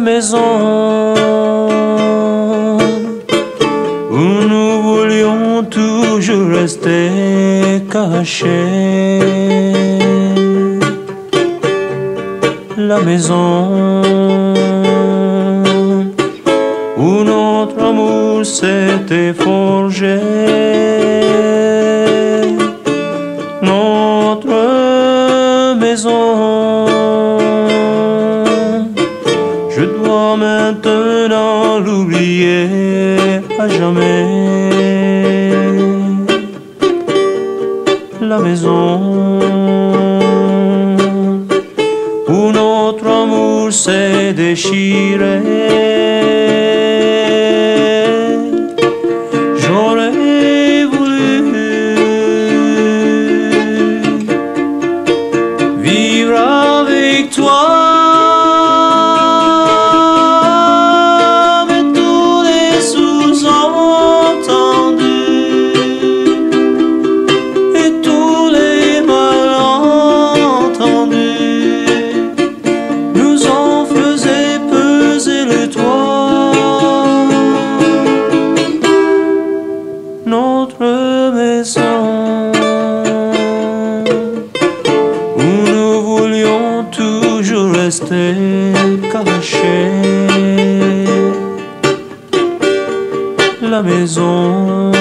maison où nous voulions toujours rester cachés. La maison où notre amour s'était forgé. Notre maison. Maintenant l'oublier à jamais. La maison où notre amour s'est déchiré. J'aurais voulu vivre avec toi. Rester cachés. La maison,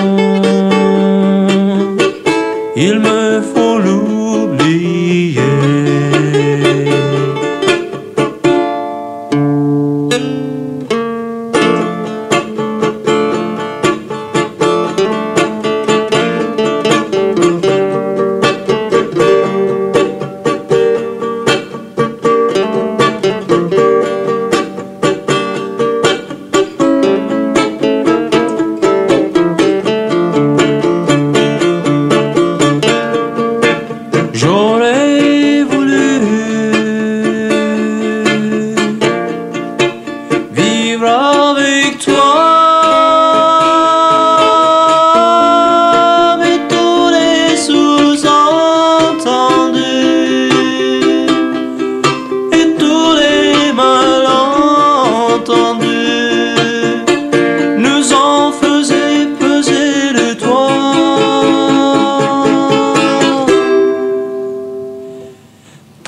il me faut l'oublier.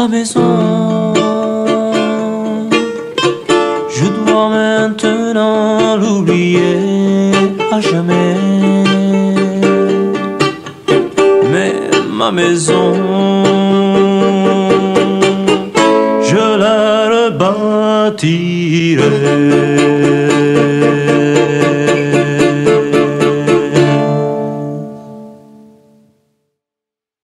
Maison. Je dois maintenant l'oublier à jamais. Mais ma maison, je la rebâtirai.